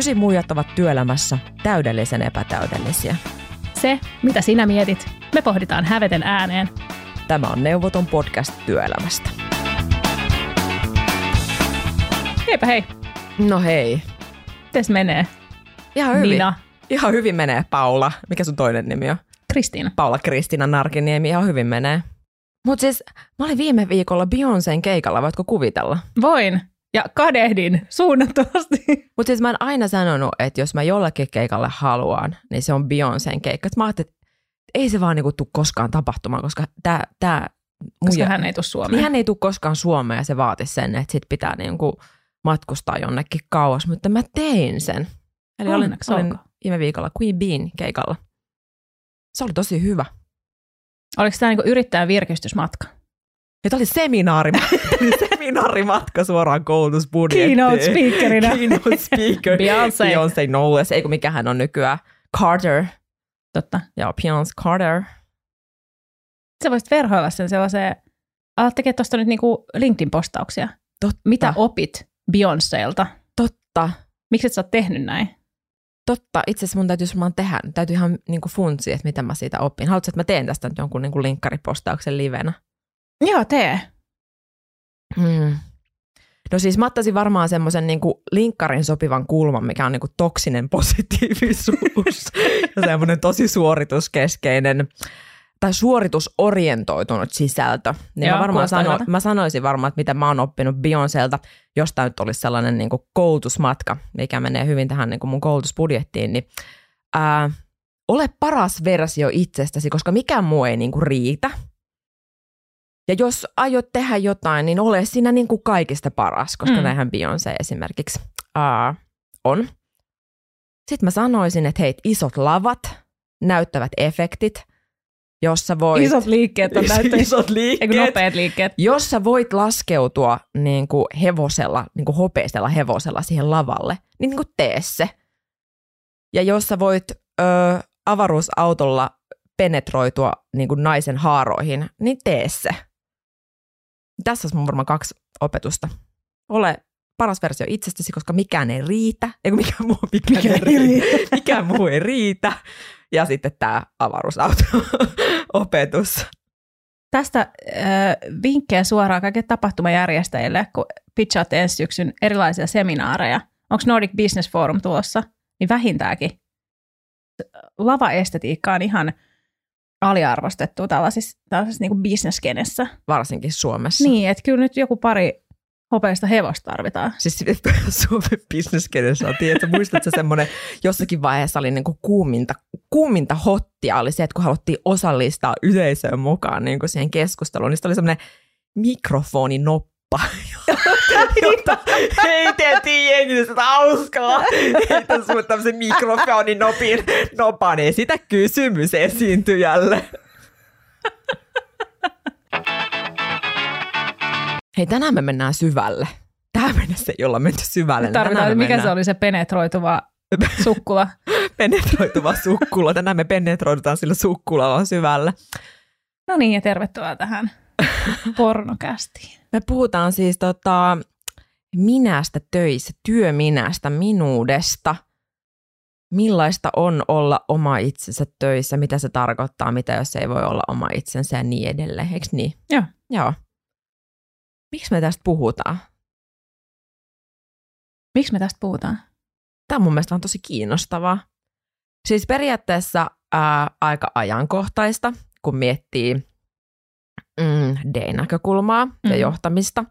Ysi muijat ovat työelämässä täydellisen epätäydellisiä. Se, mitä sinä mietit, me pohditaan häveten ääneen. Tämä on Neuvoton podcast työelämästä. Heipä hei, No hei. mites menee? Ihan hyvin. Nina, Ihan hyvin menee, Paula. Mikä sun toinen nimi on? Kristiina. Paula Kristiina Narkiniemi. Ihan hyvin menee. Mutta siis mä olin viime viikolla Beyoncén keikalla, voitko kuvitella? Voin ja kadehdin suunnattomasti. Mutta siis mä oon aina sanonut, että jos mä jollekin keikalle haluan, niin se on Beyoncén keikka. Et mä ajattelin, että ei se vaan niinku tuu koskaan tapahtumaan, koska tää, tää Koska muija- hän ei tule Suomeen. Niin hän ei tule koskaan Suomeen ja se vaatisi sen, että sit pitää niinku matkustaa jonnekin kauas, mutta mä tein sen. Eli olin, Onneksi olin olkoon. viime viikolla Queen Bean keikalla. Se oli tosi hyvä. Oliko tämä niinku yrittäjän virkistysmatka? Ja tämä oli seminaarimatka, seminaarimatka suoraan koulutusbudjettiin. Keynote speakerina. Keynote speaker. Beyoncé. Beyoncé Knowles, ei kun mikä hän on nykyään. Carter. Totta. Joo, Beyoncé Carter. Sä voisit verhoilla sen sellaiseen, alat tekemään tuosta nyt niinku LinkedIn-postauksia. Totta. Mitä opit Beyoncélta? Totta. Miksi et sä oot tehnyt näin? Totta. Itse asiassa mun täytyy varmaan tehdä. Täytyy ihan niin kuin funtsia, että mitä mä siitä opin. Haluatko, että mä teen tästä nyt jonkun niin kuin linkkaripostauksen livenä? Joo, tee. Mm. No siis mä ottaisin varmaan semmoisen niin linkkarin sopivan kulman, mikä on niin kuin toksinen positiivisuus ja semmoinen tosi suorituskeskeinen tai suoritusorientoitunut sisältö. Niin Joo, mä, varmaan sano, hyvältä. mä sanoisin varmaan, että mitä mä oon oppinut Beyoncélta, jos tämä nyt olisi sellainen niin kuin koulutusmatka, mikä menee hyvin tähän niin kuin mun koulutusbudjettiin, niin ää, ole paras versio itsestäsi, koska mikään muu ei niin kuin riitä. Ja jos aiot tehdä jotain, niin ole siinä niin kuin kaikista paras, koska Mm. näinhän Beyoncé esimerkiksi ää, on. Sitten mä sanoisin, että hei, isot lavat, näyttävät efektit, jossa voit... Isot liikkeet on näyttänyt. isot liikkeet. nopeat liikkeet? Jos sä voit laskeutua niin kuin hevosella, niin kuin hopeisella hevosella siihen lavalle, niin, niin kuin tee se. Ja jos sä voit ö, avaruusautolla penetroitua niin kuin naisen haaroihin, niin tee se. Tässä on mun varmaan kaksi opetusta. Ole paras versio itsestäsi, koska mikään ei riitä. Eikö mikään muu, mikään, Mikään ei ei riitä. mikään muu ei riitä. Ja sitten tämä avaruusauto-opetus. Tästä äh, vinkkejä suoraan kaikille tapahtumajärjestäjille, kun pitchaatte ensi syksyn erilaisia seminaareja. Onko Nordic Business Forum tulossa? Niin vähintäänkin. Lavaestetiikka on ihan aliarvostettu tällaisissa, tällaisissa niin bisneskenessä. varsinkin Suomessa. Niin, että kyllä nyt joku pari hopeista hevosta tarvitaan. Siis Suomen bisneskenessä on, tiedätkö, muistatko semmoinen, jossakin vaiheessa oli niinku kuuminta, kuuminta hottia oli se, että kun haluttiin osallistaa yleisöön mukaan niinku siihen keskusteluun, niin oli semmoinen mikrofoninoppa, jota heitettiin jengissä, että hauskaa, heitä sun tämmöisen mikrofoninopin nopan, esitä kysymys esiintyjälle. Hei, tänään me mennään syvälle. Tähän mennessä ei olla menty syvälle. Tänään Tarvitaan, me mikä mennään se oli se penetroituva sukkula? Penetroituva sukkula. Tänään me penetroidutaan sillä sukkulalla syvälle. No niin, ja tervetuloa tähän pornokästiin. Me puhutaan siis tota, minästä töissä, työminästä, minuudesta. Millaista on olla oma itsensä töissä, mitä se tarkoittaa, mitä jos ei voi olla oma itsensä ja niin edelleen. Eikö niin? Joo. Joo. Miksi me tästä puhutaan? Miksi me tästä puhutaan? Tämä on mun mielestä vaan tosi kiinnostavaa. Siis periaatteessa ää, aika ajankohtaista, kun miettii D-näkökulmaa ja Mm. johtamista,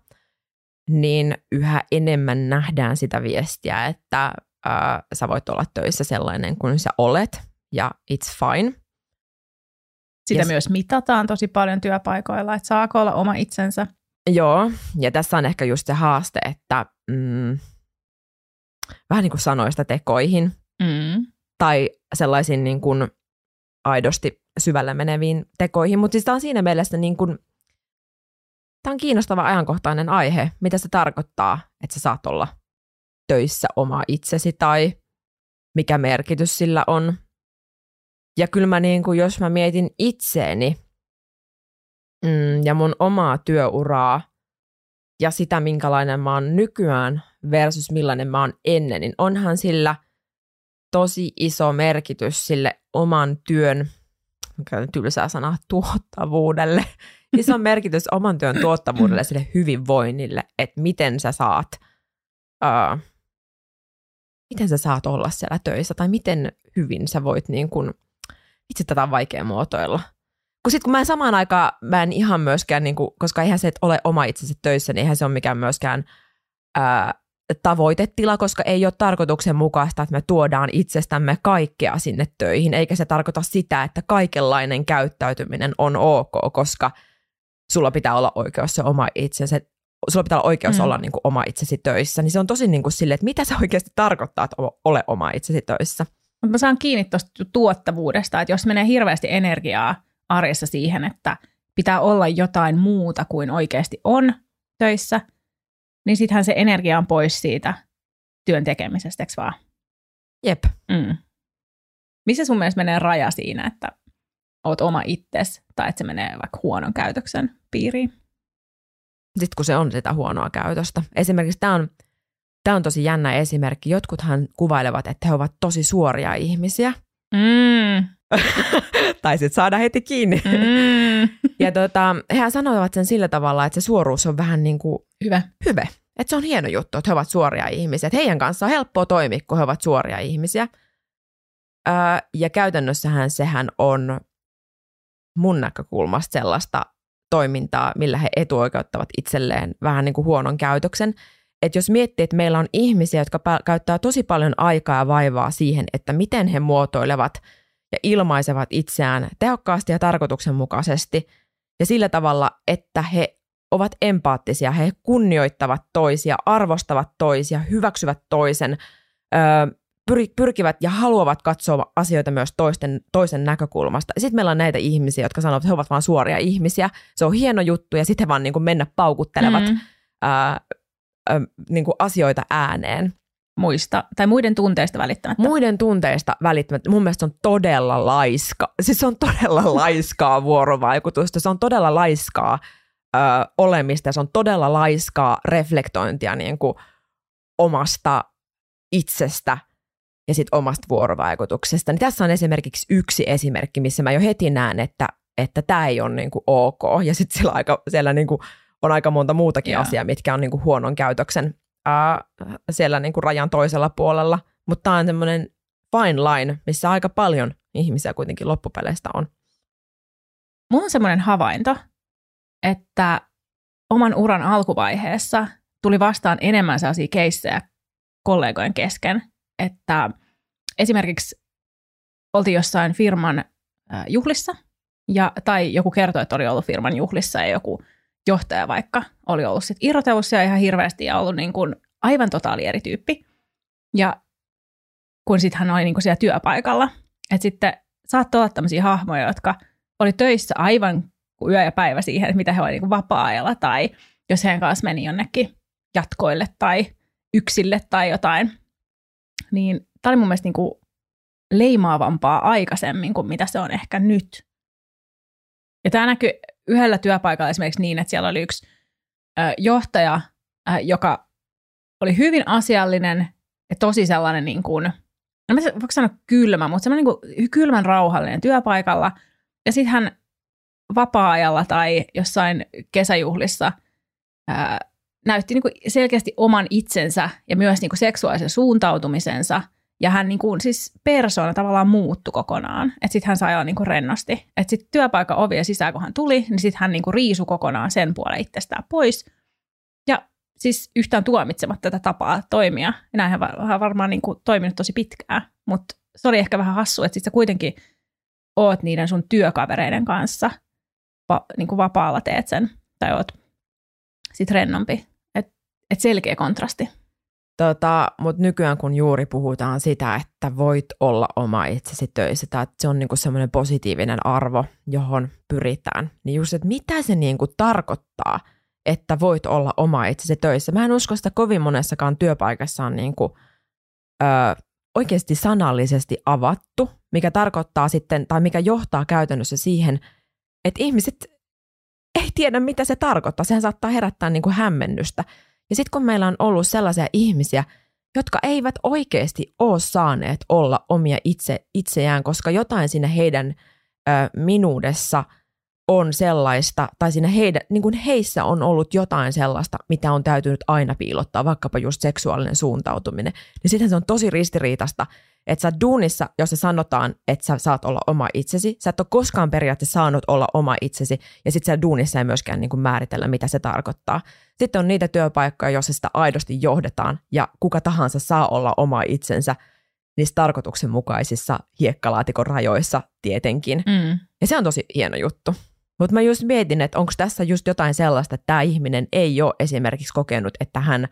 niin yhä enemmän nähdään sitä viestiä, että ää, sä voit olla töissä sellainen kuin sä olet, ja it's fine. Sitä Ja myös mitataan tosi paljon työpaikoilla, että saako olla oma itsensä. Joo, ja tässä on ehkä just se haaste, että mm, vähän niin kuin sanoista tekoihin, Mm. tai sellaisiin niin kuin aidosti syvälle meneviin tekoihin. Mutta siis tämä on siinä mielessä niin kuin, tämä on kiinnostava ajankohtainen aihe, mitä se tarkoittaa, että sä saat olla töissä oma itsesi tai mikä merkitys sillä on. Ja kyllä mä niin kuin, jos mä mietin itseeni mm, ja mun omaa työuraa ja sitä, minkälainen mä oon nykyään versus millainen mä oon ennen, niin onhan sillä tosi iso merkitys sille oman työn, tylsää sanaa, tuottavuudelle. Iso merkitys oman työn tuottavuudelle, sille hyvinvoinnille, että miten sä saat, uh, miten sä saat olla siellä töissä tai miten hyvin sä voit niin kun, itse tätä on vaikea muotoilla – kun sit kun mä samaan aikaan, mä en ihan myöskään, niin kuin, koska eihän se, että ole oma itsesi töissä, niin eihän se ole mikään myöskään ää, tavoitetila, koska ei ole tarkoituksenmukaista, että me tuodaan itsestämme kaikkea sinne töihin, eikä se tarkoita sitä, että kaikenlainen käyttäytyminen on ok, koska sulla pitää olla oikeus se oma itsensä, sulla pitää olla oikeus mm. olla niin kuin oma itsesi töissä, niin se on tosi niin kuin sille, että mitä se oikeasti tarkoittaa, että ole oma itsesi töissä. Mutta mä saan kiinni tuosta tuottavuudesta, että jos menee hirveästi energiaa arjessa siihen, että pitää olla jotain muuta kuin oikeasti on töissä, niin sittenhän se energia on pois siitä työn tekemisestä, eikö vaan? Jep. Mm. Missä sun mielestä menee raja siinä, että oot oma itses tai että se menee vaikka huonon käytöksen piiriin? Sitten kun se on sitä huonoa käytöstä. Esimerkiksi tämä on, tämä on tosi jännä esimerkki. Jotkuthan kuvailevat, että he ovat tosi suoria ihmisiä. Mm. Taisit saada heti kiinni. Mm. ja tota, hehän sanoivat sen sillä tavalla, että se suoruus on vähän niin kuin hyvä. Hyve. Että se on hieno juttu, että he ovat suoria ihmisiä. Että heidän kanssaan on helppoa toimia, kun he ovat suoria ihmisiä. Öö, ja käytännössähän sehän on mun näkökulmasta sellaista toimintaa, millä he etuoikeuttavat itselleen vähän niin kuin huonon käytöksen. Että jos miettii, että meillä on ihmisiä, jotka käyttää tosi paljon aikaa ja vaivaa siihen, että miten he muotoilevat – ja ilmaisevat itseään tehokkaasti ja tarkoituksenmukaisesti ja sillä tavalla, että he ovat empaattisia, he kunnioittavat toisia, arvostavat toisia, hyväksyvät toisen, pyrkivät ja haluavat katsoa asioita myös toisten, toisen näkökulmasta. Sitten meillä on näitä ihmisiä, jotka sanovat, että he ovat vain suoria ihmisiä. Se on hieno juttu ja sitten he vaan niin kuin mennä paukuttelevat mm. ää, ää, niin kuin asioita ääneen muista, tai muiden tunteista välittämättä. Muiden tunteista välittämättä. Mun mielestä on todella laiska, siis se on todella laiskaa vuorovaikutusta, se on todella laiskaa ö, olemista, se on todella laiskaa reflektointia niin kuin omasta itsestä ja sitten omasta vuorovaikutuksesta. Niin tässä on esimerkiksi yksi esimerkki, missä mä jo heti näen, että että tämä ei ole niin kuin ok. Ja sitten siellä, aika, siellä niin kuin on aika monta muutakin yeah. asiaa, mitkä on niin kuin huonon käytöksen ää, siellä niin kuin rajan toisella puolella, mutta tämä on semmoinen fine line, missä aika paljon ihmisiä kuitenkin loppupeleistä on. Mulla on semmoinen havainto, että oman uran alkuvaiheessa tuli vastaan enemmän sellaisia keissejä kollegojen kesken, että esimerkiksi oltiin jossain firman juhlissa, ja, tai joku kertoi, että oli ollut firman juhlissa ja joku johtaja vaikka oli ollut sit irrotellut ihan hirveästi ja ollut niin kuin aivan totaali eri tyyppi. Ja kun sitten hän oli niin kuin siellä työpaikalla. Että sitten saattoi olla tämmöisiä hahmoja, jotka oli töissä aivan kuin yö ja päivä siihen, että mitä he olivat niin vapaa-ajalla tai jos heidän kanssa meni jonnekin jatkoille tai yksille tai jotain. Niin tämä oli mun mielestä niin kuin leimaavampaa aikaisemmin kuin mitä se on ehkä nyt. Ja tämä näkyy yhdellä työpaikalla esimerkiksi niin, että siellä oli yksi johtaja, joka oli hyvin asiallinen ja tosi sellainen niin kuin, en mä voiko sanoa kylmä, mutta semmoinen niin kuin kylmän rauhallinen työpaikalla. Ja sitten hän vapaa-ajalla tai jossain kesäjuhlissa näytti niin kuin selkeästi oman itsensä ja myös niin kuin seksuaalisen suuntautumisensa – ja hän niin kuin, siis persoona tavallaan muuttui kokonaan. Että sitten hän sai olla niin kuin rennosti. Että sitten työpaikan ovia sisään, kun hän tuli, niin sitten hän niin kuin riisui kokonaan sen puolen itsestään pois. Ja siis yhtään tuomitsematta tätä tapaa toimia. Ja näinhän hän varmaan niin kuin toiminut tosi pitkään. Mutta se oli ehkä vähän hassu, että sitten sä kuitenkin oot niiden sun työkavereiden kanssa va, niin kuin vapaalla teet sen. Tai oot sitten rennompi. Että et selkeä kontrasti. Tota, Mutta nykyään kun juuri puhutaan sitä, että voit olla oma itsesi töissä, tai että se on niinku semmoinen positiivinen arvo, johon pyritään, niin just, että mitä se niinku tarkoittaa, että voit olla oma itsesi töissä. Mä en usko sitä kovin monessakaan työpaikassa on niinku, ö, oikeasti sanallisesti avattu, mikä tarkoittaa sitten, tai mikä johtaa käytännössä siihen, että ihmiset ei tiedä, mitä se tarkoittaa. Sehän saattaa herättää niinku hämmennystä. Ja sitten kun meillä on ollut sellaisia ihmisiä, jotka eivät oikeasti ole saaneet olla omia itse, itseään, koska jotain siinä heidän ö, minuudessa on sellaista, tai siinä heidän, niin kuin heissä on ollut jotain sellaista, mitä on täytynyt aina piilottaa, vaikkapa just seksuaalinen suuntautuminen, niin sitten se on tosi ristiriitasta, että sä duunissa, jos se sanotaan, että sä saat olla oma itsesi, sä et ole koskaan periaatteessa saanut olla oma itsesi, ja sitten sä duunissa ei myöskään niin kuin määritellä, mitä se tarkoittaa. Sitten on niitä työpaikkoja, joissa sitä aidosti johdetaan, ja kuka tahansa saa olla oma itsensä niissä tarkoituksenmukaisissa hiekkalaatikon rajoissa tietenkin. Mm. Ja se on tosi hieno juttu. Mutta mä just mietin, että onko tässä just jotain sellaista, että tämä ihminen ei ole esimerkiksi kokenut, että hän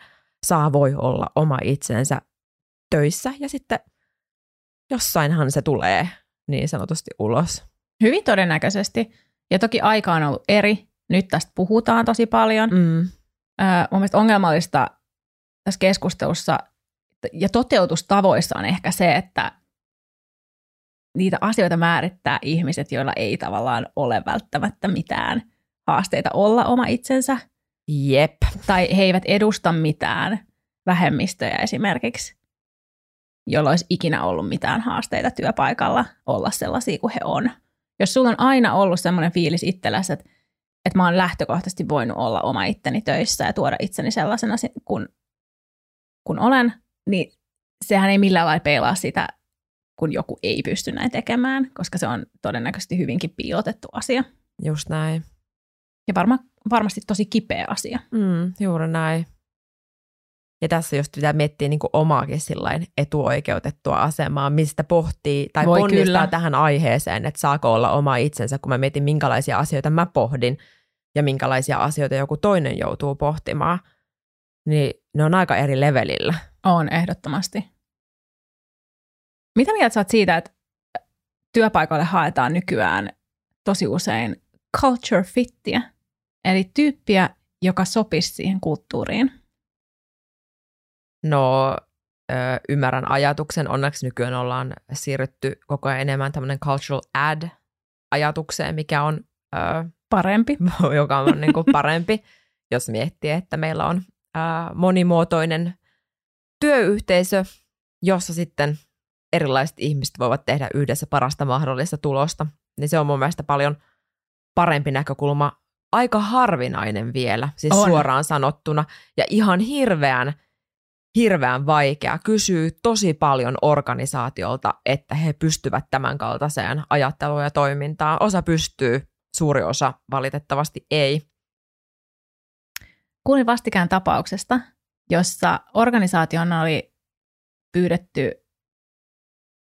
saa voi olla oma itsensä töissä ja sitten jossainhan se tulee niin sanotusti ulos. Hyvin todennäköisesti. Ja toki aika on ollut eri. Nyt tästä puhutaan tosi paljon. Mm. Öö, mun mielestä ongelmallista tässä keskustelussa ja toteutustavoissa on ehkä se, että niitä asioita määrittää ihmiset, joilla ei tavallaan ole välttämättä mitään haasteita olla oma itsensä. Jep. Tai he eivät edusta mitään vähemmistöjä esimerkiksi, joilla olisi ikinä ollut mitään haasteita työpaikalla olla sellaisia kuin he on. Jos sulla on aina ollut sellainen fiilis itselläsi, että, että mä oon lähtökohtaisesti voinut olla oma itteni töissä ja tuoda itseni sellaisena kun, kun olen, niin sehän ei millään lailla peilaa sitä, kun joku ei pysty näin tekemään, koska se on todennäköisesti hyvinkin piilotettu asia. Just näin. Ja varma, varmasti tosi kipeä asia. Mm, juuri näin. Ja tässä just pitää miettiä niin omaakin sillain etuoikeutettua asemaa, mistä pohtii tai Voi ponnistaa kyllä. tähän aiheeseen, että saako olla oma itsensä, kun mä mietin, minkälaisia asioita mä pohdin ja minkälaisia asioita joku toinen joutuu pohtimaan, niin ne on aika eri levelillä. On ehdottomasti. Mitä mieltä sä oot siitä, että työpaikalle haetaan nykyään tosi usein culture fittiä, eli tyyppiä, joka sopisi siihen kulttuuriin? No, ymmärrän ajatuksen. Onneksi nykyään ollaan siirrytty koko ajan enemmän tämmöinen cultural ad-ajatukseen, mikä on, ö, Parempi. joka on niin kuin parempi, jos miettii, että meillä on ö, monimuotoinen työyhteisö, jossa sitten erilaiset ihmiset voivat tehdä yhdessä parasta mahdollista tulosta. Niin se on mun mielestä paljon parempi näkökulma. Aika harvinainen vielä, siis On. suoraan sanottuna. Ja ihan hirveän, hirveän vaikea. Kysyy tosi paljon organisaatiolta, että he pystyvät tämän kaltaiseen ajatteluun ja toimintaan. Osa pystyy, suuri osa valitettavasti ei. Kuulin vastikään tapauksesta, jossa organisaation oli pyydetty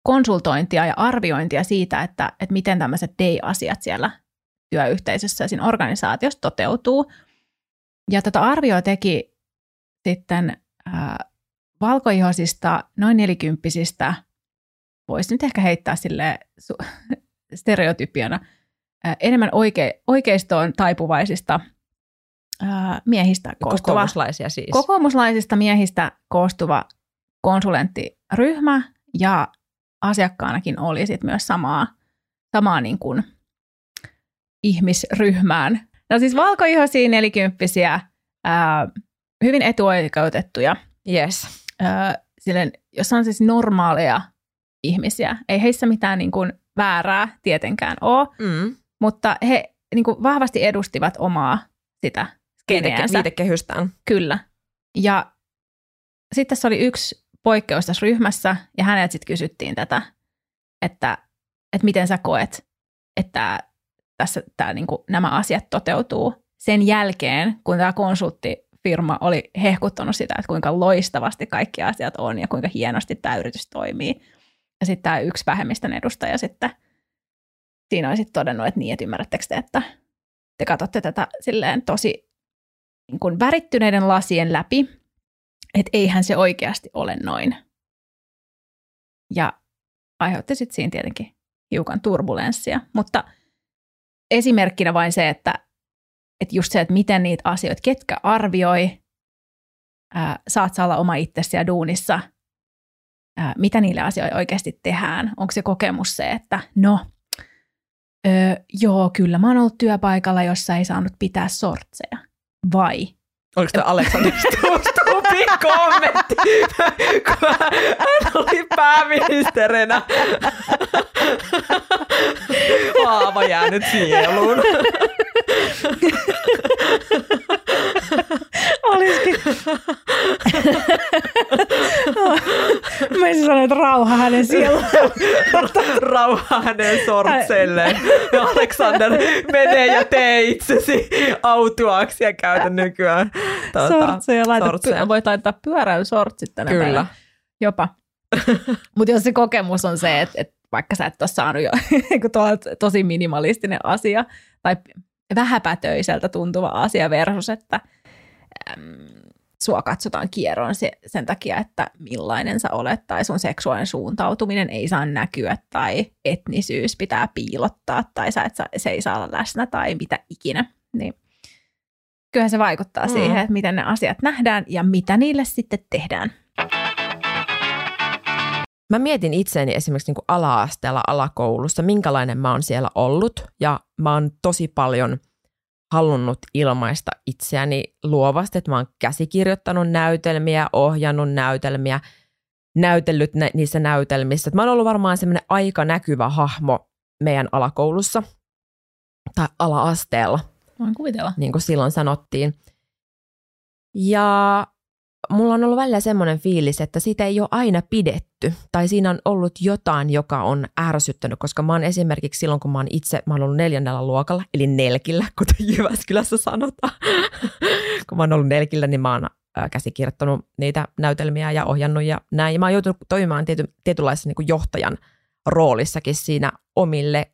konsultointia ja arviointia siitä, että, että miten tämmöiset day-asiat siellä työyhteisössä ja siinä organisaatiossa toteutuu. Ja tätä arvioa teki sitten äh, valkoihoisista, noin nelikymppisistä, voisi nyt ehkä heittää sille su- stereotypiana, äh, enemmän oike- oikeistoon taipuvaisista äh, miehistä koostuva Kokoomuslaisia siis. kokoomuslaisista miehistä koostuva konsulenttiryhmä ja asiakkaanakin oli sit myös samaa, samaa niin kuin ihmisryhmään. No siis valkoihoisia nelikymppisiä, ää, hyvin etuoikeutettuja, yes. ää, silleen, jos on siis normaaleja ihmisiä, ei heissä mitään niin kuin väärää tietenkään ole, Mm. mutta he niin kuin vahvasti edustivat omaa sitä Viiteke- viitekehystään. Kyllä. Ja sitten tässä oli yksi poikkeus tässä ryhmässä, ja hänet sitten kysyttiin tätä, että, että miten sä koet, että tässä tää, niin kuin, nämä asiat toteutuu sen jälkeen, kun tämä konsulttifirma oli hehkuttanut sitä, että kuinka loistavasti kaikki asiat on ja kuinka hienosti tämä yritys toimii. Ja sitten tämä yksi vähemmistön edustaja sitten siinä oli sitten todennut, että niin, että ymmärrättekö te, että te katsotte tätä silleen tosi niin kuin värittyneiden lasien läpi, että eihän se oikeasti ole noin. Ja aiheutti sitten siinä tietenkin hiukan turbulenssia, mutta esimerkkinä vain se, että, että just se, että miten niitä asioita, ketkä arvioi, ää, saat sä olla oma itsesi ja duunissa, ää, mitä niille asioille oikeasti tehdään. Onko se kokemus se, että no, öö, joo, kyllä mä oon ollut työpaikalla, jossa ei saanut pitää sortseja. Vai Oliko tämä Aleksander Stubbin kommentti, kun hän oli pääministerinä? Haava jäänyt sieluun. Olisikin. Mä en sanoa, että rauha hänen sieluun. rauha hänen sortselleen. Ja Alexander, mene ja tee itsesi autuaksi ja käytä nykyään tuota, sortseja. Laita, sortseja. Voit laittaa pyöräilysortsit tänä Kyllä. Päivänä. Jopa. Mutta jos se kokemus on se, että, että vaikka sä et ole saanut jo tosi minimalistinen asia tai vähäpätöiseltä tuntuva asia versus, että äm, sua katsotaan kierroon se, sen takia, että millainen sä olet tai sun seksuaalinen suuntautuminen ei saa näkyä tai etnisyys pitää piilottaa tai sä et saa, se ei saa olla läsnä tai mitä ikinä. Niin kyllähän se vaikuttaa mm. siihen, että miten ne asiat nähdään ja mitä niille sitten tehdään. Mä mietin itseäni esimerkiksi niin kuin ala-asteella alakoulussa, minkälainen mä oon siellä ollut ja mä oon tosi paljon halunnut ilmaista itseäni luovasti, että mä oon käsikirjoittanut näytelmiä, ohjannut näytelmiä, näytellyt ne, niissä näytelmissä. Mä oon ollut varmaan semmoinen aika näkyvä hahmo meidän alakoulussa tai ala-asteella. Voin kuvitella. Niin kuin silloin sanottiin. Ja mulla on ollut välillä semmoinen fiilis, että siitä ei ole aina pidetty. Tai siinä on ollut jotain, joka on ärsyttänyt, koska mä oon esimerkiksi silloin, kun mä oon itse, mä oon ollut neljännellä luokalla, eli nelkillä, kuten Jyväskylässä sanotaan. kun mä oon ollut nelkillä, niin mä oon käsikirjoittanut niitä näytelmiä ja ohjannut ja näin. Ja mä oon joutunut toimimaan tiety, tietynlaisessa niin johtajan roolissakin siinä omille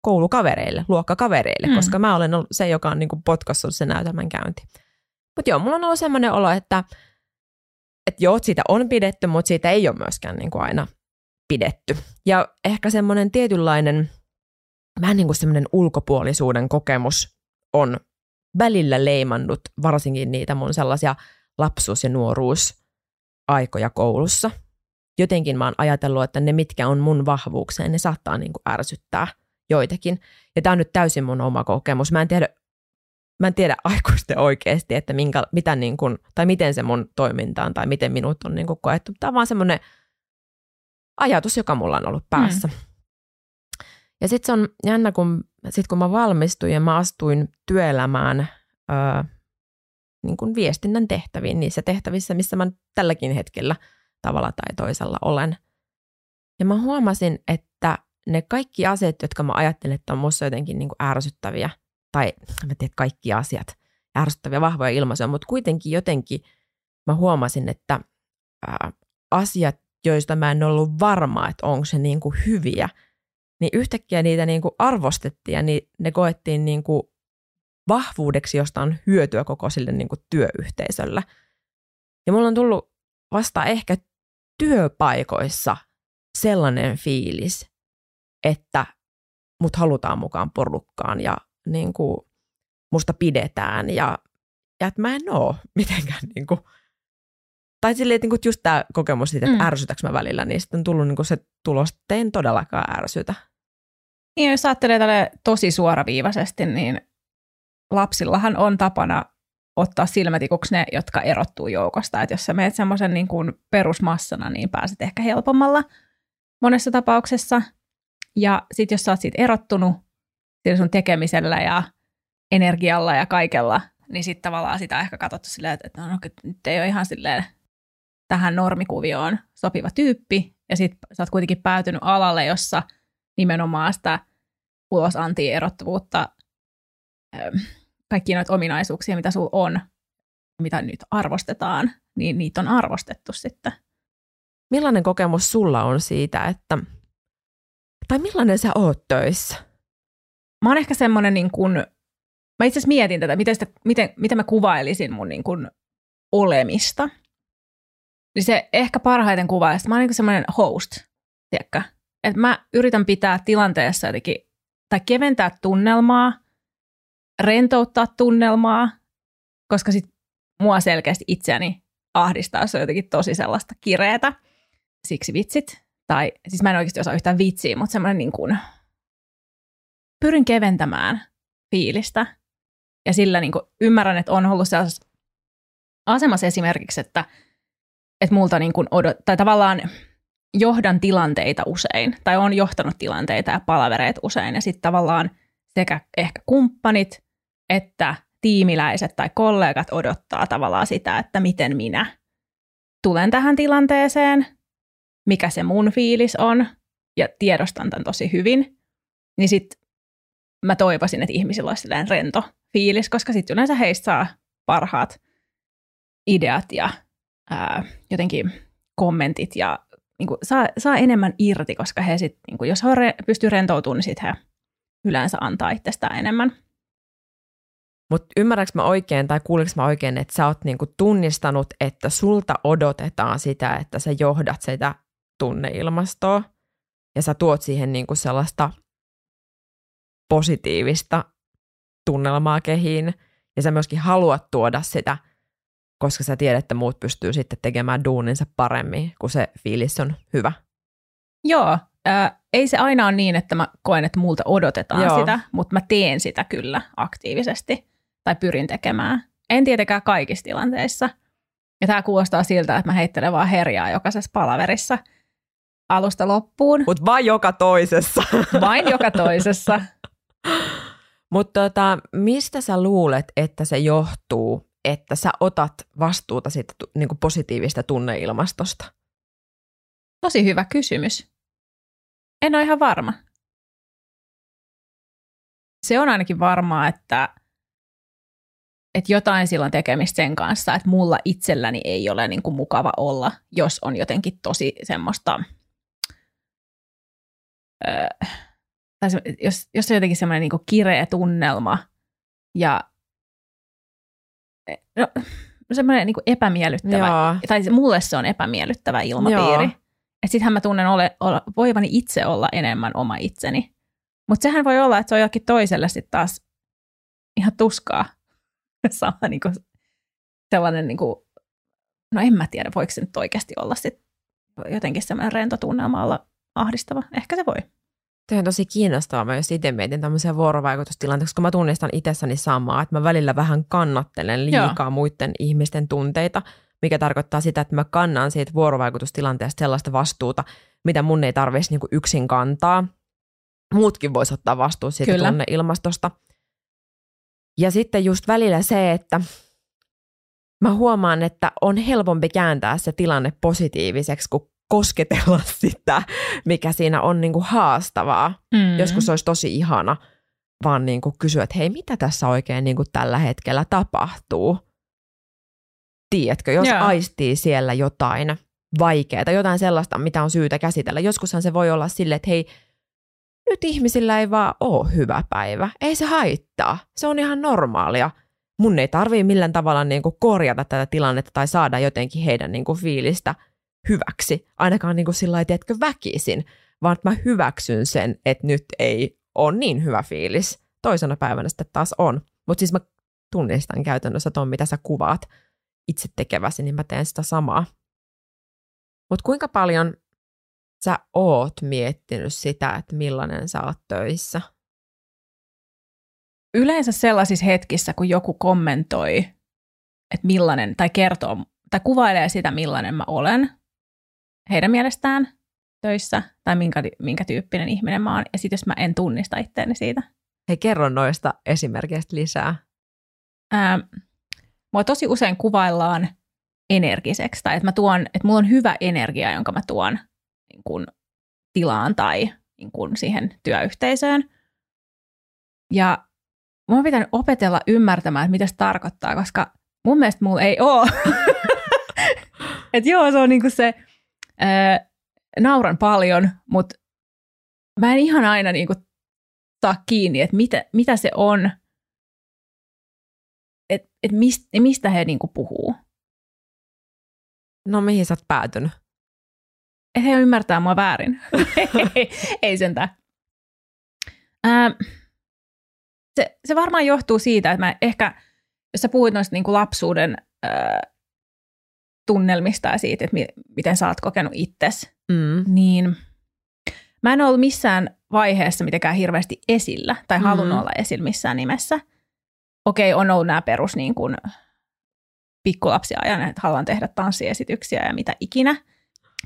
koulukavereille, luokkakavereille, mm. koska mä olen ollut se, joka on niin potkassut sen näytelmän käynti. Mutta joo, mulla on ollut semmoinen olo, että että joo, siitä on pidetty, mutta siitä ei ole myöskään niin kuin aina pidetty. Ja ehkä semmoinen tietynlainen, vähän niin kuin semmoinen ulkopuolisuuden kokemus on välillä leimannut varsinkin niitä mun sellaisia lapsuus- ja nuoruusaikoja koulussa. Jotenkin mä oon ajatellut, että ne mitkä on mun vahvuukseen, ne saattaa niin kuin ärsyttää joitakin. Ja tämä on nyt täysin mun oma kokemus. Mä en tiedä, mä en tiedä aikuisten oikeasti, että minkä, mitä niin kuin, tai miten se mun toiminta on, tai miten minut on niin kuin koettu. Tämä on vaan semmoinen ajatus, joka mulla on ollut päässä. Mm. Ja sitten se on jännä, kun, sit kun mä valmistuin ja mä astuin työelämään öö, niin kuin viestinnän tehtäviin, niissä tehtävissä, missä mä tälläkin hetkellä tavalla tai toisella olen. Ja mä huomasin, että ne kaikki asiat, jotka mä ajattelin, että on musta jotenkin niin kuin ärsyttäviä – tai mä tiedän, kaikki asiat, ärsyttäviä vahvoja ilmaisuja, mutta kuitenkin jotenkin mä huomasin, että ää, asiat, joista mä en ollut varma, että onko se niin kuin hyviä, niin yhtäkkiä niitä niin kuin arvostettiin ja ni, ne koettiin niin kuin vahvuudeksi, josta on hyötyä koko sille niin kuin työyhteisölle. Ja mulla on tullut vasta ehkä työpaikoissa sellainen fiilis, että mut halutaan mukaan porukkaan ja niin kuin musta pidetään ja, ja että mä en oo mitenkään niin kuin, tai silleen, että niin just tämä kokemus siitä, että mm. ärsytäks mä välillä, niin sitten on tullut niin kuin se tulos, että en todellakaan ärsytä. Niin, jos ajattelee tälle tosi suoraviivaisesti, niin lapsillahan on tapana ottaa silmätikuksi ne, jotka erottuu joukosta. Että jos sä meet semmoisen niin kuin perusmassana, niin pääset ehkä helpommalla monessa tapauksessa. Ja sitten jos sä oot siitä erottunut, sillä sun tekemisellä ja energialla ja kaikella, niin sitten tavallaan sitä ehkä katsottu silleen, että, että no, nyt ei ole ihan silleen tähän normikuvioon sopiva tyyppi, ja sitten sä oot kuitenkin päätynyt alalle, jossa nimenomaan sitä ulosanti-erottuvuutta, kaikki noita ominaisuuksia, mitä sulla on, mitä nyt arvostetaan, niin niitä on arvostettu sitten. Millainen kokemus sulla on siitä, että, tai millainen sä oot töissä? Mä oon ehkä semmoinen niin kuin, mä itse asiassa mietin tätä, miten, sitä, miten, miten mä kuvailisin mun niin kuin olemista. Niin se ehkä parhaiten että mä oon niin semmoinen host, tiedätkö? Että mä yritän pitää tilanteessa jotenkin, tai keventää tunnelmaa, rentouttaa tunnelmaa, koska sit mua selkeästi itseäni ahdistaa, se on jotenkin tosi sellaista kireetä. Siksi vitsit. Tai siis mä en oikeasti osaa yhtään vitsiä, mutta semmoinen niin kuin, pyrin keventämään fiilistä. Ja sillä niin kuin ymmärrän, että on ollut sellaisessa asemassa esimerkiksi, että, että multa niin kuin odot, tai tavallaan johdan tilanteita usein, tai on johtanut tilanteita ja palavereita usein, ja sitten tavallaan sekä ehkä kumppanit että tiimiläiset tai kollegat odottaa tavallaan sitä, että miten minä tulen tähän tilanteeseen, mikä se mun fiilis on, ja tiedostan tämän tosi hyvin, niin sitten mä toivoisin, että ihmisillä olisi rento fiilis, koska sitten yleensä heistä saa parhaat ideat ja ää, jotenkin kommentit ja niin kuin, saa, saa enemmän irti, koska he sit, niin kuin, jos he re, pystyy rentoutumaan, niin sitten he yleensä antaa itsestään enemmän. Mutta ymmärränkö mä oikein tai kuulinko mä oikein, että sä oot niinku tunnistanut, että sulta odotetaan sitä, että sä johdat sitä tunneilmastoa ja sä tuot siihen niinku sellaista positiivista tunnelmaa kehiin ja sä myöskin haluat tuoda sitä, koska sä tiedät, että muut pystyy sitten tekemään duuninsa paremmin, kun se fiilis on hyvä. Joo, äh, ei se aina ole niin, että mä koen, että multa odotetaan Joo. sitä, mutta mä teen sitä kyllä aktiivisesti tai pyrin tekemään. En tietenkään kaikissa tilanteissa. Ja tämä kuulostaa siltä, että mä heittelen vaan herjaa jokaisessa palaverissa alusta loppuun. Mutta vain joka toisessa. Vain joka toisessa. Mutta tota, mistä sä luulet, että se johtuu, että sä otat vastuuta siitä niin kuin positiivista tunneilmastosta? Tosi hyvä kysymys. En ole ihan varma. Se on ainakin varmaa, että, että jotain silloin tekemistä sen kanssa, että mulla itselläni ei ole niin kuin mukava olla, jos on jotenkin tosi semmoista... Öö, tai se, jos, jos on jotenkin semmoinen niin kireä tunnelma ja no, semmoinen niin epämiellyttävä, Joo. tai se, mulle se on epämiellyttävä ilmapiiri. Että sittenhän mä tunnen ole, ole, voivani itse olla enemmän oma itseni. Mutta sehän voi olla, että se on jokin toiselle sitten taas ihan tuskaa sama niin kuin, sellainen, niin kuin, no en mä tiedä, voiko se nyt oikeasti olla sit jotenkin semmoinen rento tunnelma olla ahdistava. Ehkä se voi. Tämä on tosi kiinnostavaa. Mä jos itse mietin tämmöisiä vuorovaikutustilanteita, koska mä tunnistan itsessäni samaa, että mä välillä vähän kannattelen liikaa Joo. muiden ihmisten tunteita, mikä tarkoittaa sitä, että mä kannan siitä vuorovaikutustilanteesta sellaista vastuuta, mitä mun ei tarvitsisi niin yksin kantaa. Muutkin vois ottaa vastuun siitä Kyllä. tunneilmastosta. Ja sitten just välillä se, että mä huomaan, että on helpompi kääntää se tilanne positiiviseksi, kun kosketella sitä, mikä siinä on niin kuin haastavaa. Mm. Joskus olisi tosi ihana vaan niin kuin kysyä, että hei, mitä tässä oikein niin kuin tällä hetkellä tapahtuu? Tiedätkö, jos yeah. aistii siellä jotain vaikeaa, jotain sellaista, mitä on syytä käsitellä. Joskushan se voi olla silleen, että hei, nyt ihmisillä ei vaan ole hyvä päivä. Ei se haittaa. Se on ihan normaalia. Mun ei tarvii millään tavalla niin kuin korjata tätä tilannetta tai saada jotenkin heidän niin kuin fiilistä – hyväksi, ainakaan niin kuin sillä lailla, väkisin, vaan että mä hyväksyn sen, että nyt ei ole niin hyvä fiilis. Toisena päivänä sitten taas on. Mutta siis mä tunnistan käytännössä ton, mitä sä kuvaat itse tekeväsi, niin mä teen sitä samaa. Mutta kuinka paljon sä oot miettinyt sitä, että millainen sä oot töissä? Yleensä sellaisissa hetkissä, kun joku kommentoi, että millainen, tai kertoo, tai kuvailee sitä, millainen mä olen, heidän mielestään töissä tai minkä, minkä tyyppinen ihminen mä oon. Ja sitten jos mä en tunnista itteeni siitä. Hei, kerro noista esimerkkeistä lisää. Ää, mua tosi usein kuvaillaan energiseksi, tai että mä tuon, että mulla on hyvä energia, jonka mä tuon niin kun, tilaan tai niin kun, siihen työyhteisöön. Ja mun pitänyt opetella ymmärtämään, että mitä se tarkoittaa, koska mun mielestä mulla ei ole. että joo, se on niinku se Öö, nauran paljon, mutta mä en ihan aina niinku saa kiinni, että mitä, mitä se on, että et mist, mistä he niinku puhuu. No mihin sä oot päätynyt? Et he ymmärtää mua väärin. ei, sentään. Öö, se, se varmaan johtuu siitä, että mä ehkä, jos sä puhuit noista niinku lapsuuden öö, tunnelmista ja siitä, että mi- miten sä oot kokenut itses, mm. niin mä en ollut missään vaiheessa mitenkään hirveästi esillä tai halunnut mm. olla esillä missään nimessä. Okei, on ollut nämä perus niin kuin, pikkulapsia ajan, että haluan tehdä tanssiesityksiä ja mitä ikinä.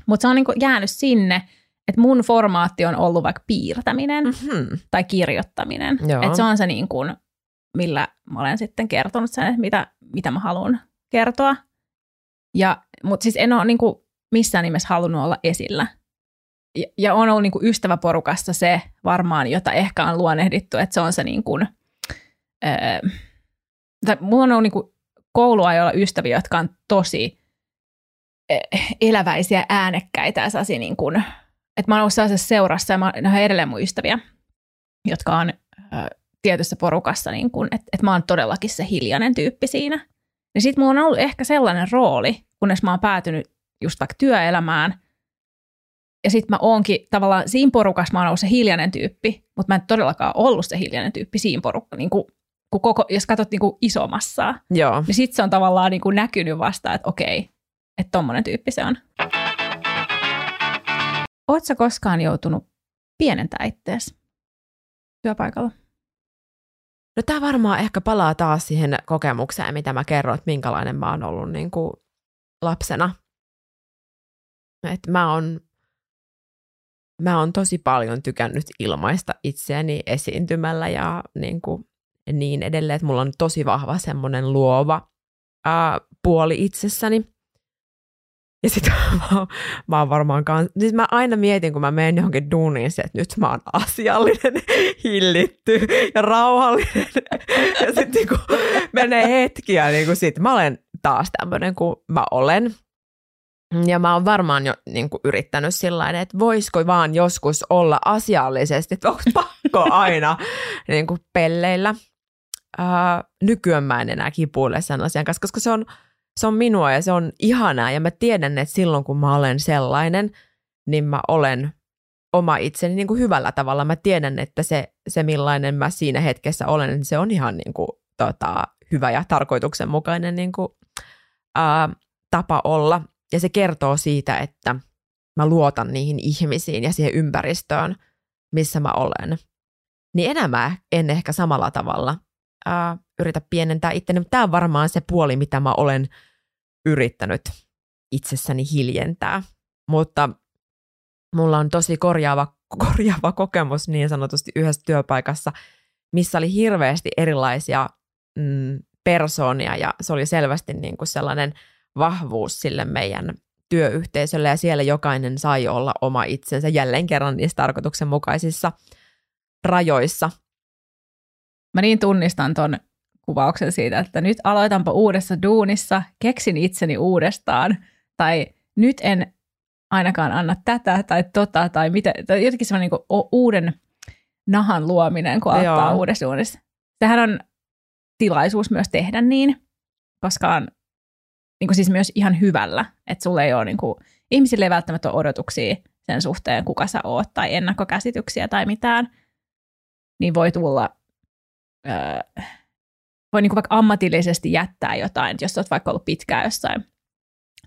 Mutta se on niinku jäänyt sinne, että mun formaatti on ollut vaikka piirtäminen Mm-hmm. tai kirjoittaminen. Että se on se, niin kuin, millä mä olen sitten kertonut sen, että mitä, mitä mä haluan kertoa. Ja, mutta siis en ole niin kuin missään nimessä halunnut olla esillä. Ja, ja on ollut niin kuin ystäväporukassa se varmaan, jota ehkä on luonnehdittu, että se on se niin kuin, öö, tai mulla on ollut niin kuin kouluajoilla ystäviä, jotka on tosi eläväisiä, äänekkäitä ja sellaisia niin kuin, että mä oon ollut sellaisessa seurassa ja mä, ne on edelleen mun ystäviä, jotka on ö, tietyssä porukassa, niin kun, että, että mä oon todellakin se hiljainen tyyppi siinä. Ja sit mulla on ollut ehkä sellainen rooli, kunnes mä oon päätynyt just vaikka työelämään, ja sit mä oonkin tavallaan siinä porukassa mä oon ollut se hiljainen tyyppi, mutta mä en todellakaan ollut se hiljainen tyyppi siinä porukassa, niin kun, kun koko, jos katsot niin kuin isomassaa, Joo. niin sit se on tavallaan niin kuin näkynyt vasta, että okei, että tommonen tyyppi se on. Oletko koskaan joutunut pienentää ittees työpaikalla? No tämä varmaan ehkä palaa taas siihen kokemukseen, mitä mä kerroin, että minkälainen mä oon ollut niin kuin lapsena. Että mä oon, mä oon tosi paljon tykännyt ilmaista itseäni esiintymällä ja niin, kuin niin edelleen, että mulla on tosi vahva semmoinen luova ää, puoli itsessäni. Ja sitten mä, mä oon varmaan kans, siis mä aina mietin, kun mä menen johonkin duuniin, se, että nyt mä oon asiallinen, hillitty ja rauhallinen. Ja sitten kun menee hetkiä, niin kuin sit mä olen taas tämmöinen kuin mä olen. Ja mä oon varmaan jo niin kuin yrittänyt sillä että voisiko vaan joskus olla asiallisesti, että onko pakko aina niin kuin pelleillä. Ää, nykyään mä en enää kipuile sen asian kanssa, koska se on, se on minua ja se on ihanaa. Ja mä tiedän, että silloin kun mä olen sellainen, niin mä olen oma itseni niin kuin hyvällä tavalla. Mä tiedän, että se, se millainen mä siinä hetkessä olen, niin se on ihan niin kuin, tota, hyvä ja tarkoituksenmukainen niin kuin, ää, tapa olla. Ja se kertoo siitä, että mä luotan niihin ihmisiin ja siihen ympäristöön, missä mä olen. Niin enää mä en ehkä samalla tavalla ää, yritä pienentää itteni, mutta tämä on varmaan se puoli, mitä mä olen yrittänyt itsessäni hiljentää. Mutta mulla on tosi korjaava, korjaava kokemus niin sanotusti yhdessä työpaikassa, missä oli hirveästi erilaisia mm, persoonia ja se oli selvästi niin kuin sellainen vahvuus sille meidän työyhteisölle ja siellä jokainen sai olla oma itsensä jälleen kerran niissä tarkoituksenmukaisissa rajoissa. Mä niin tunnistan ton kuvauksen siitä, että nyt aloitanpa uudessa duunissa, keksin itseni uudestaan, tai nyt en ainakaan anna tätä tai tota, tai, mitä, tai jotenkin semmoinen niin uuden nahan luominen, kun aloittaa Joo. uudessa duunissa. Sehän on tilaisuus myös tehdä niin, koska on niin kuin siis myös ihan hyvällä, että sulle ei ole, niin kuin, ihmisille ei välttämättä ole odotuksia sen suhteen, kuka sä oot, tai ennakkokäsityksiä tai mitään, niin voi tulla, öö, voi niin kuin vaikka ammatillisesti jättää jotain, jos olet vaikka ollut pitkään jossain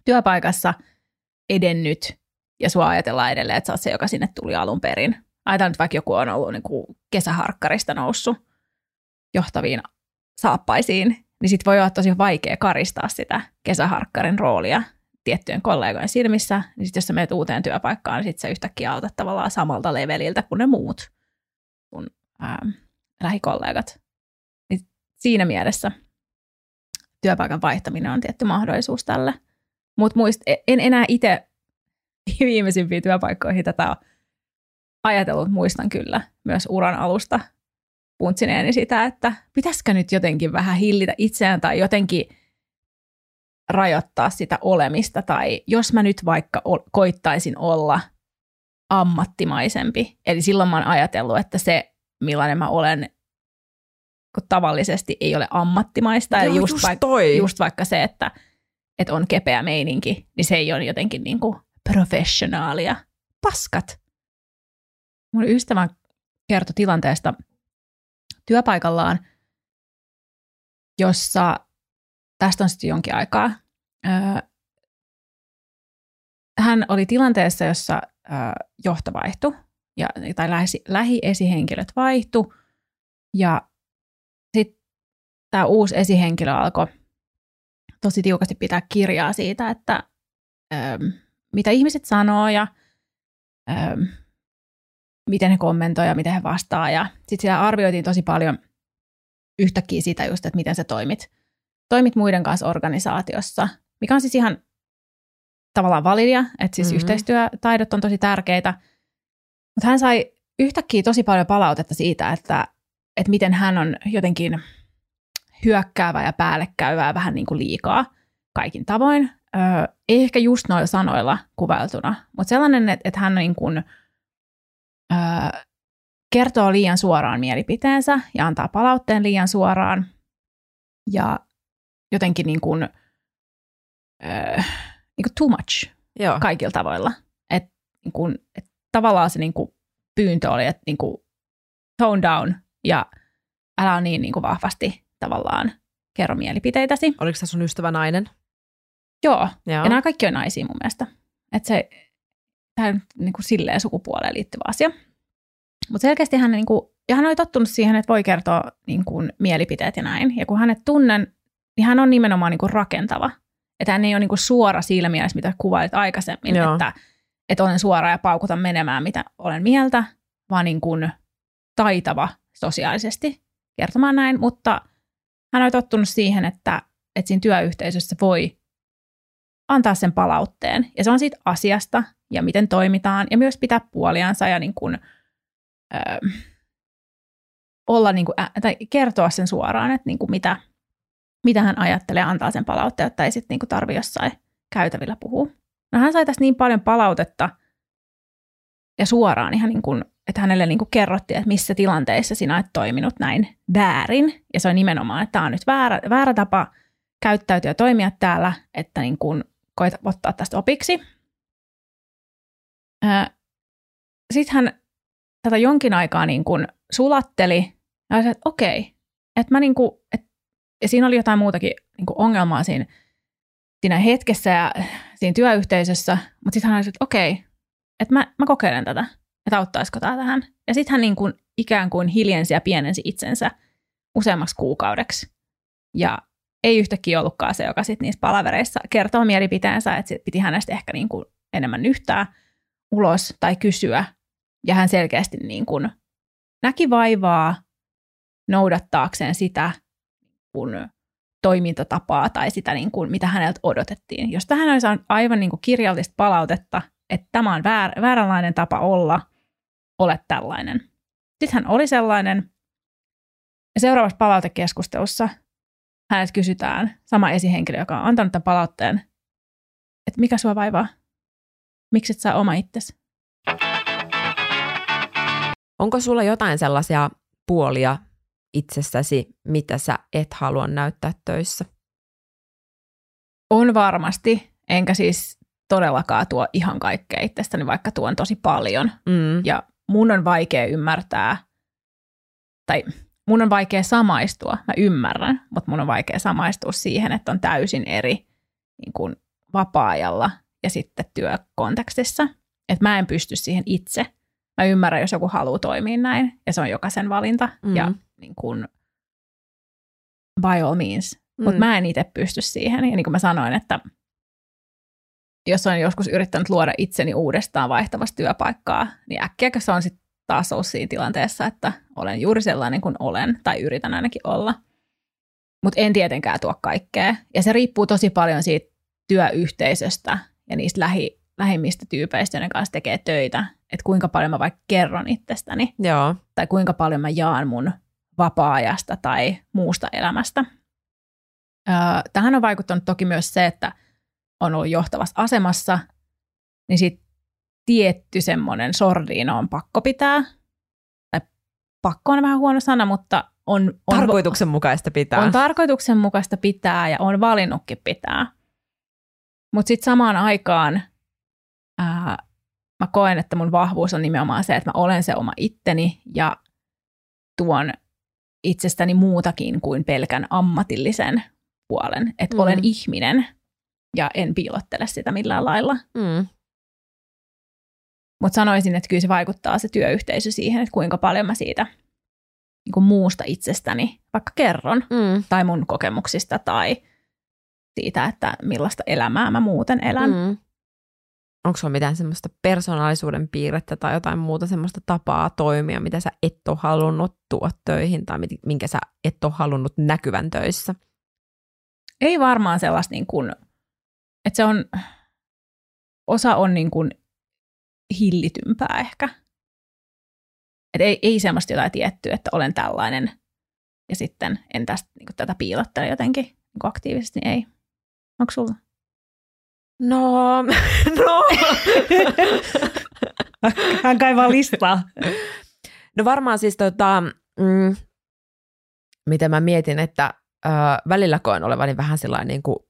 työpaikassa edennyt, ja sua ajatellaan edelleen, että sä oot se, joka sinne tuli alun perin. Ajatellaan nyt vaikka joku on ollut niin kuin kesäharkkarista noussut johtaviin saappaisiin, niin sit voi olla tosi vaikea karistaa sitä kesäharkkarin roolia tiettyjen kollegojen silmissä, niin sit jos sä menet uuteen työpaikkaan, niin sit sä yhtäkkiä autat tavallaan samalta leveliltä kuin ne muut sun ää, lähikollegat. Siinä mielessä työpaikan vaihtaminen on tietty mahdollisuus tälle. Mutta muist, en enää itse viimeisimpiin työpaikkoihin tätä ole ajatellut, muistan kyllä myös uran alusta puntsineeni sitä, että pitäisikö nyt jotenkin vähän hillitä itseään tai jotenkin rajoittaa sitä olemista, tai jos mä nyt vaikka koittaisin olla ammattimaisempi, eli silloin mä oon ajatellut, että se millainen mä olen kun tavallisesti ei ole ammattimaista, Joo, just, just vaik- toi. just vaikka se, että, että on kepeä meininki, niin se ei ole jotenkin niin kuin professionaalia. Paskat. Mun ystävä kertoi tilanteesta työpaikallaan, jossa tästä on sitten jonkin aikaa. Hän oli tilanteessa, jossa johto vaihtui, ja, tai lähi, lähiesihenkilöt vaihtu, ja tämä uusi esihenkilö alkoi tosi tiukasti pitää kirjaa siitä, että ö, mitä ihmiset sanoo ja ö, miten he kommentoivat ja miten he vastaa. Ja sitten siellä arvioitiin tosi paljon yhtäkkiä sitä just, että miten sä toimit, toimit muiden kanssa organisaatiossa, mikä on siis ihan tavallaan validia, että siis mm-hmm. yhteistyötaidot on tosi tärkeitä. Mutta hän sai yhtäkkiä tosi paljon palautetta siitä, että, että miten hän on jotenkin hyökkäävä ja päällekäyvää vähän niin kuin liikaa kaikin tavoin. Öö, ei ehkä just noilla sanoilla kuvailtuna, mutta sellainen, että, että hän niin kuin, öö, kertoo liian suoraan mielipiteensä ja antaa palautteen liian suoraan ja jotenkin niin kuin, öö, niin kuin too much Joo. kaikilla tavoilla. Et, niin kuin, et tavallaan se niin kuin pyyntö oli, että niin kuin tone down ja älä ole niin, niin kuin vahvasti tavallaan kerro mielipiteitäsi. Oliko se sun ystävä nainen? Joo, Joo. ja nämä kaikki on naisia mun mielestä. Että se, tämä on niin kuin silleen sukupuoleen liittyvä asia. Mutta selkeästi hän, niin kuin, ja hän oli tottunut siihen, että voi kertoa niin kuin, mielipiteet ja näin. Ja kun hänet tunnen, niin hän on nimenomaan niin kuin rakentava. Että hän ei ole niin kuin suora siinä mielessä, mitä kuvailit aikaisemmin, Joo. että, että olen suora ja paukutan menemään, mitä olen mieltä, vaan niin kuin taitava sosiaalisesti kertomaan näin, mutta hän on tottunut siihen, että, että siinä työyhteisössä voi antaa sen palautteen. Ja se on siitä asiasta ja miten toimitaan ja myös pitää puoliansa ja niin kuin, ö, olla niin kuin, tai kertoa sen suoraan, että niin kuin mitä, mitä hän ajattelee, antaa sen palautteen, että ei sitten niin tarvi jossain käytävillä puhua. No hän sai tästä niin paljon palautetta ja suoraan ihan niin kuin, että hänelle niin kuin kerrottiin, että missä tilanteissa sinä olet toiminut näin väärin. Ja se on nimenomaan, että tämä on nyt väärä, väärä tapa käyttäytyä ja toimia täällä, että niin kuin koet ottaa tästä opiksi. Sitten hän tätä jonkin aikaa niin kuin sulatteli ja oli, että okei, että mä niin kuin, että ja siinä oli jotain muutakin niin kuin ongelmaa siinä, siinä hetkessä ja siinä työyhteisössä, mutta sitten hän oli, että okei, että mä, mä kokeilen tätä, että auttaisiko tämä tähän. Ja sitten hän niin kuin ikään kuin hiljensi ja pienensi itsensä useammaksi kuukaudeksi. Ja ei yhtäkkiä ollutkaan se, joka sitten niissä palavereissa kertoo mielipiteensä, että sit piti hänestä ehkä niin kuin enemmän yhtää ulos tai kysyä. Ja hän selkeästi niin kuin näki vaivaa noudattaakseen sitä kun toimintatapaa tai sitä, niin kuin, mitä häneltä odotettiin. Jos tähän olisi aivan niin kuin kirjallista palautetta, että tämä on väär, vääränlainen tapa olla, ole tällainen. Sitten hän oli sellainen. Ja seuraavassa palautekeskustelussa hänet kysytään, sama esihenkilö, joka on antanut tämän palautteen, että mikä sua vaivaa? Miksi et saa oma itsesi? Onko sulla jotain sellaisia puolia itsessäsi, mitä sä et halua näyttää töissä? On varmasti, enkä siis todellakaan tuo ihan kaikkea itsestäni, vaikka tuon tosi paljon. Mm. Ja mun on vaikea ymmärtää, tai mun on vaikea samaistua, mä ymmärrän, mutta mun on vaikea samaistua siihen, että on täysin eri niin kuin vapaa-ajalla ja sitten työkontekstissa. Että mä en pysty siihen itse. Mä ymmärrän, jos joku haluaa toimia näin, ja se on jokaisen valinta. Mm. Ja niin kuin, by all means. Mm. Mutta mä en itse pysty siihen. Ja niin kuin mä sanoin, että jos olen joskus yrittänyt luoda itseni uudestaan vaihtavasta työpaikkaa, niin äkkiä se on sitten taas ollut siinä tilanteessa, että olen juuri sellainen kuin olen, tai yritän ainakin olla. Mutta en tietenkään tuo kaikkea. Ja se riippuu tosi paljon siitä työyhteisöstä ja niistä lähi, lähimmistä tyypeistä, joiden kanssa tekee töitä. Että kuinka paljon mä vaikka kerron itsestäni. Joo. Tai kuinka paljon mä jaan mun vapaa-ajasta tai muusta elämästä. Tähän on vaikuttanut toki myös se, että on ollut johtavassa asemassa, niin sitten tietty semmoinen sordiino on pakko pitää. Tai pakko on vähän huono sana, mutta on... on tarkoituksenmukaista pitää. On tarkoituksenmukaista pitää ja on valinnutkin pitää. Mutta sitten samaan aikaan ää, mä koen, että mun vahvuus on nimenomaan se, että mä olen se oma itteni ja tuon itsestäni muutakin kuin pelkän ammatillisen puolen. Että mm. olen ihminen ja en piilottele sitä millään lailla. Mm. Mutta sanoisin, että kyllä se vaikuttaa se työyhteisö siihen, että kuinka paljon mä siitä niin kuin muusta itsestäni vaikka kerron mm. tai mun kokemuksista tai siitä, että millaista elämää mä muuten elän. Mm. Onko sulla mitään semmoista persoonallisuuden piirrettä tai jotain muuta semmoista tapaa toimia, mitä sä et ole halunnut tuoda töihin tai minkä sä et ole halunnut näkyvän töissä? Ei varmaan sellaista niin kuin, että se on, osa on niin kuin hillitympää ehkä. Et ei, ei semmoista jotain tiettyä, että olen tällainen ja sitten en tästä niin kuin tätä piilottele jotenkin niin kuin aktiivisesti, niin ei. Onko sulla? No, no. Hän kaivaa listaa. No varmaan siis tota, mm, miten mä mietin, että ö, välillä koen olevani vähän sellainen niin kuin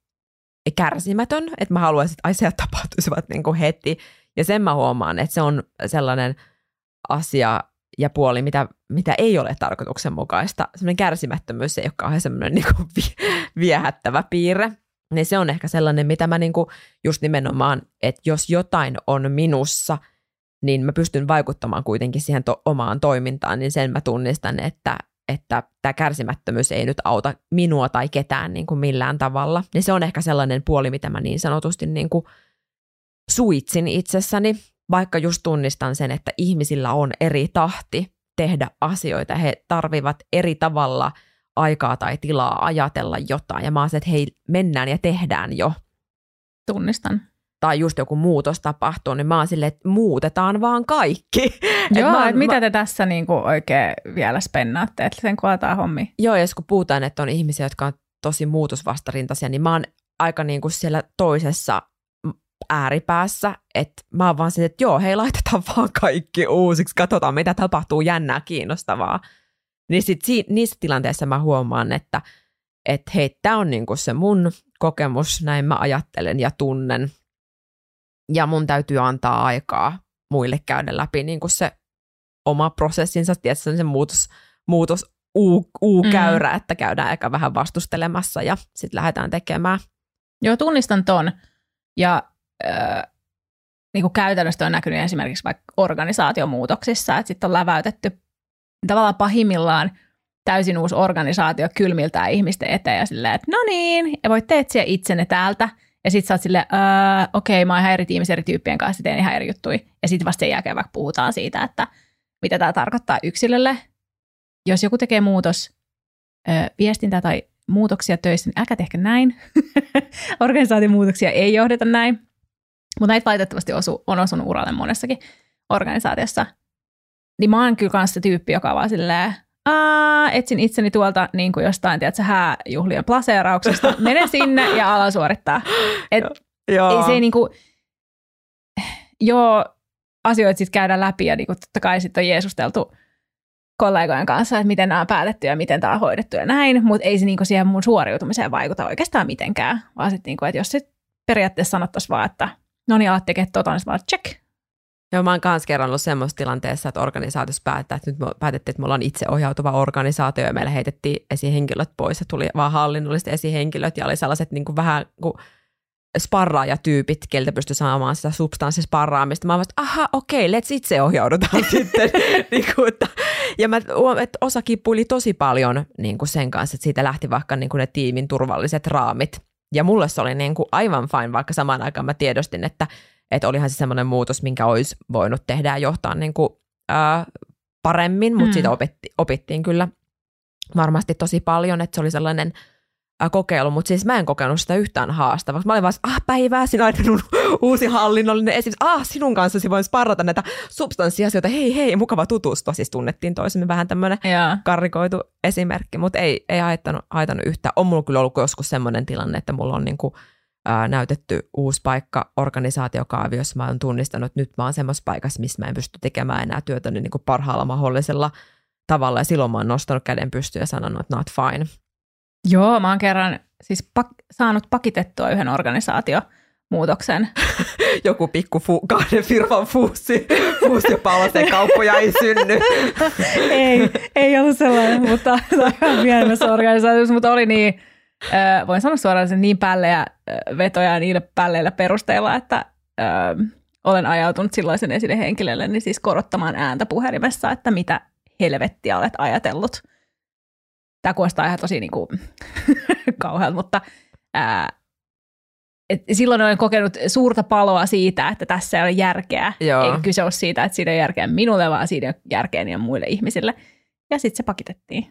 kärsimätön, että mä haluaisin, että asiat tapahtuisivat niin kuin heti. Ja sen mä huomaan, että se on sellainen asia ja puoli, mitä, mitä ei ole tarkoituksenmukaista. Sellainen kärsimättömyys ei ole kauhean semmoinen niin kuin viehättävä piirre. Niin se on ehkä sellainen, mitä mä niin kuin just nimenomaan, että jos jotain on minussa, niin mä pystyn vaikuttamaan kuitenkin siihen to- omaan toimintaan, niin sen mä tunnistan, että, että tämä kärsimättömyys ei nyt auta minua tai ketään niin kuin millään tavalla. Niin se on ehkä sellainen puoli, mitä mä niin sanotusti niin kuin suitsin itsessäni, vaikka just tunnistan sen, että ihmisillä on eri tahti tehdä asioita. He tarvivat eri tavalla aikaa tai tilaa ajatella jotain. Ja mä oon se, että hei, mennään ja tehdään jo. Tunnistan tai just joku muutos tapahtuu, niin mä oon silleen, että muutetaan vaan kaikki. Joo, et mä, et mitä mä... te tässä niinku oikein vielä spennaatte, että sen kuvataan hommi. Joo, ja kun puhutaan, että on ihmisiä, jotka on tosi muutosvastarintaisia, niin mä oon aika niinku siellä toisessa ääripäässä, että mä oon vaan silleen, että joo, hei, laitetaan vaan kaikki uusiksi, katsotaan mitä tapahtuu jännää, kiinnostavaa. Niin sit si- niissä tilanteissa mä huomaan, että et hei, tämä on niinku se mun kokemus, näin mä ajattelen ja tunnen, ja mun täytyy antaa aikaa muille käydä läpi niin kuin se oma prosessinsa, tietysti se muutos, muutos U-käyrä, mm. että käydään aika vähän vastustelemassa ja sitten lähdetään tekemään. Joo, tunnistan ton. Ja äh, niin kuin käytännössä on näkynyt esimerkiksi vaikka organisaatiomuutoksissa, että sitten on läväytetty tavallaan pahimmillaan täysin uusi organisaatio kylmiltää ihmisten eteen ja silleen, että no niin, ja voitte etsiä itsenne täältä – ja sit sä oot silleen, okei, okay, mä oon ihan eri tiimissä eri tyyppien kanssa, teen ihan eri juttuja. Ja sitten vasta sen jälkeen vaikka puhutaan siitä, että mitä tämä tarkoittaa yksilölle. Jos joku tekee muutos, ö, viestintää tai muutoksia töissä, niin älkää tehkö näin. Organisaatiomuutoksia ei johdeta näin. Mutta näitä valitettavasti osu, on osunut uralle monessakin organisaatiossa. Niin mä oon kyllä kanssa tyyppi, joka vaan silleen, Aa, etsin itseni tuolta niin kuin jostain, tiedätkö, hääjuhlien plaseerauksesta. Mene sinne ja ala suorittaa. Et, joo. Ei se niin kuin, joo, asioita sitten käydään läpi ja niin kuin, totta kai sitten on jeesusteltu kollegojen kanssa, että miten nämä on päätetty ja miten tämä on hoidettu ja näin, mutta ei se niinku siihen mun suoriutumiseen vaikuta oikeastaan mitenkään, vaan sitten niinku, että jos sit periaatteessa sanottaisiin vaan, että no niin, alat tekemään tota, niin vaan check, Joo, mä oon myös kerran ollut semmoisessa tilanteessa, että organisaatiossa päättää, että nyt me päätettiin, että me ollaan ohjautuva organisaatio ja meillä heitettiin esihenkilöt pois ja tuli vaan hallinnolliset esihenkilöt ja oli sellaiset niin kuin vähän kuin sparraajatyypit, keltä pystyi saamaan sitä substanssisparraamista. Mä että aha, okei, let's itse ohjaudutaan sitten. niin kuin, että, ja mä että osa kippuili tosi paljon niin kuin sen kanssa, että siitä lähti vaikka niin kuin ne tiimin turvalliset raamit. Ja mulle se oli niin kuin aivan fine, vaikka samaan aikaan mä tiedostin, että että olihan se semmoinen muutos, minkä olisi voinut tehdä ja johtaa niin kuin, ää, paremmin, mutta mm. siitä opetti, opittiin kyllä varmasti tosi paljon, että se oli sellainen ää, kokeilu, mutta siis mä en kokenut sitä yhtään haastavaksi. Mä olin vaan, ah päivää, sinä olet minun uusi hallinnollinen esitys, ah sinun kanssasi voin sparrata näitä substanssiasioita, hei hei, mukava tutustua. Siis tunnettiin toisemme vähän tämmöinen karrikoitu esimerkki, mutta ei, ei haittanut, haitannut yhtään. On mulla kyllä ollut joskus semmoinen tilanne, että mulla on niin kuin, ää, näytetty uusi paikka organisaatiokaaviossa. Mä oon tunnistanut, että nyt mä oon semmoisessa paikassa, missä mä en pysty tekemään enää työtä niin kuin parhaalla mahdollisella tavalla. Ja silloin mä oon nostanut käden pystyyn ja sanonut, että not fine. Joo, mä oon kerran siis pak- saanut pakitettua yhden organisaatio muutoksen. Joku pikku fu- kahden firman fuussi, fuussi ja kauppoja ei synny. ei, ei ollut sellainen, mutta pienemmässä organisaatiossa, mutta oli niin, voin sanoa suoraan sen niin pällejä vetoja niille pälleillä perusteella, että ö, olen ajautunut sellaisen esille henkilölle, niin siis korottamaan ääntä puhelimessa, että mitä helvettiä olet ajatellut. Tämä kuulostaa ihan tosi niin kuin, kauhealta, mutta ää, et silloin olen kokenut suurta paloa siitä, että tässä ei ole järkeä. Joo. Eikä kyse ole siitä, että siinä on järkeä minulle, vaan siinä on järkeä niille muille ihmisille. Ja sitten se pakitettiin.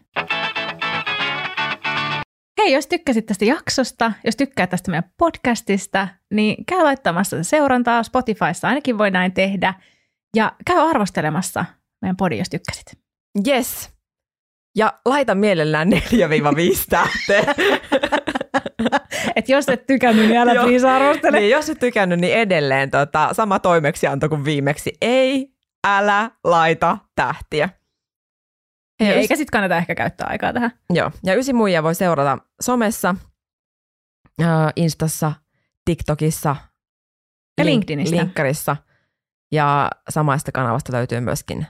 Hei, jos tykkäsit tästä jaksosta, jos tykkää tästä meidän podcastista, niin käy laittamassa seurantaa. Spotifyssa ainakin voi näin tehdä. Ja käy arvostelemassa meidän podi, jos tykkäsit. Yes. Ja laita mielellään 4-5 tähteä. Et jos et tykännyt, niin älä please arvostele. niin, jos et tykännyt, niin edelleen tota, sama toimeksianto kuin viimeksi. Ei, älä laita tähtiä. Hei, Hei, eikä sitten kannata ehkä käyttää aikaa tähän. Joo, ja Ysi Muija voi seurata somessa, äh, Instassa, TikTokissa Ja link- LinkedInistä. Linkkarissa. Ja samaista kanavasta löytyy myöskin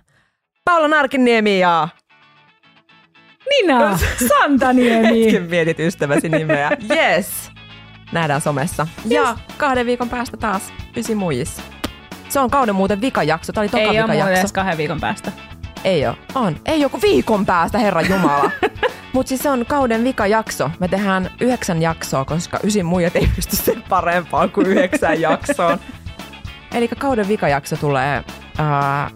Paula Narkiniemi ja Nina Santaniemi. hetken mietit ystäväsi nimeä. Yes! Nähdään somessa. Ja kahden viikon päästä taas Ysi Muijissa. Se on kauden muuten vikajakso. Tämä oli toka Ei ole vikajakso. edes kahden viikon päästä. Ei ole. On. Ei joku viikon päästä, herra Jumala. Mutta siis se on kauden vikajakso. Me tehdään yhdeksän jaksoa, koska ysin muijat ei pysty sen parempaan kuin yhdeksän jaksoon. Eli kauden vikajakso tulee ää,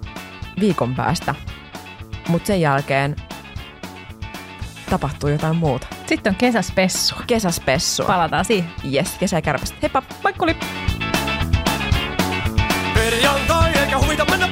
viikon päästä. Mutta sen jälkeen tapahtuu jotain muuta. Sitten on kesäspessua. Kesäspessua. Palataan siihen. Yes, kesä ja kärpästä. Heippa! Moikkuli! Perjantai eikä huvita mennä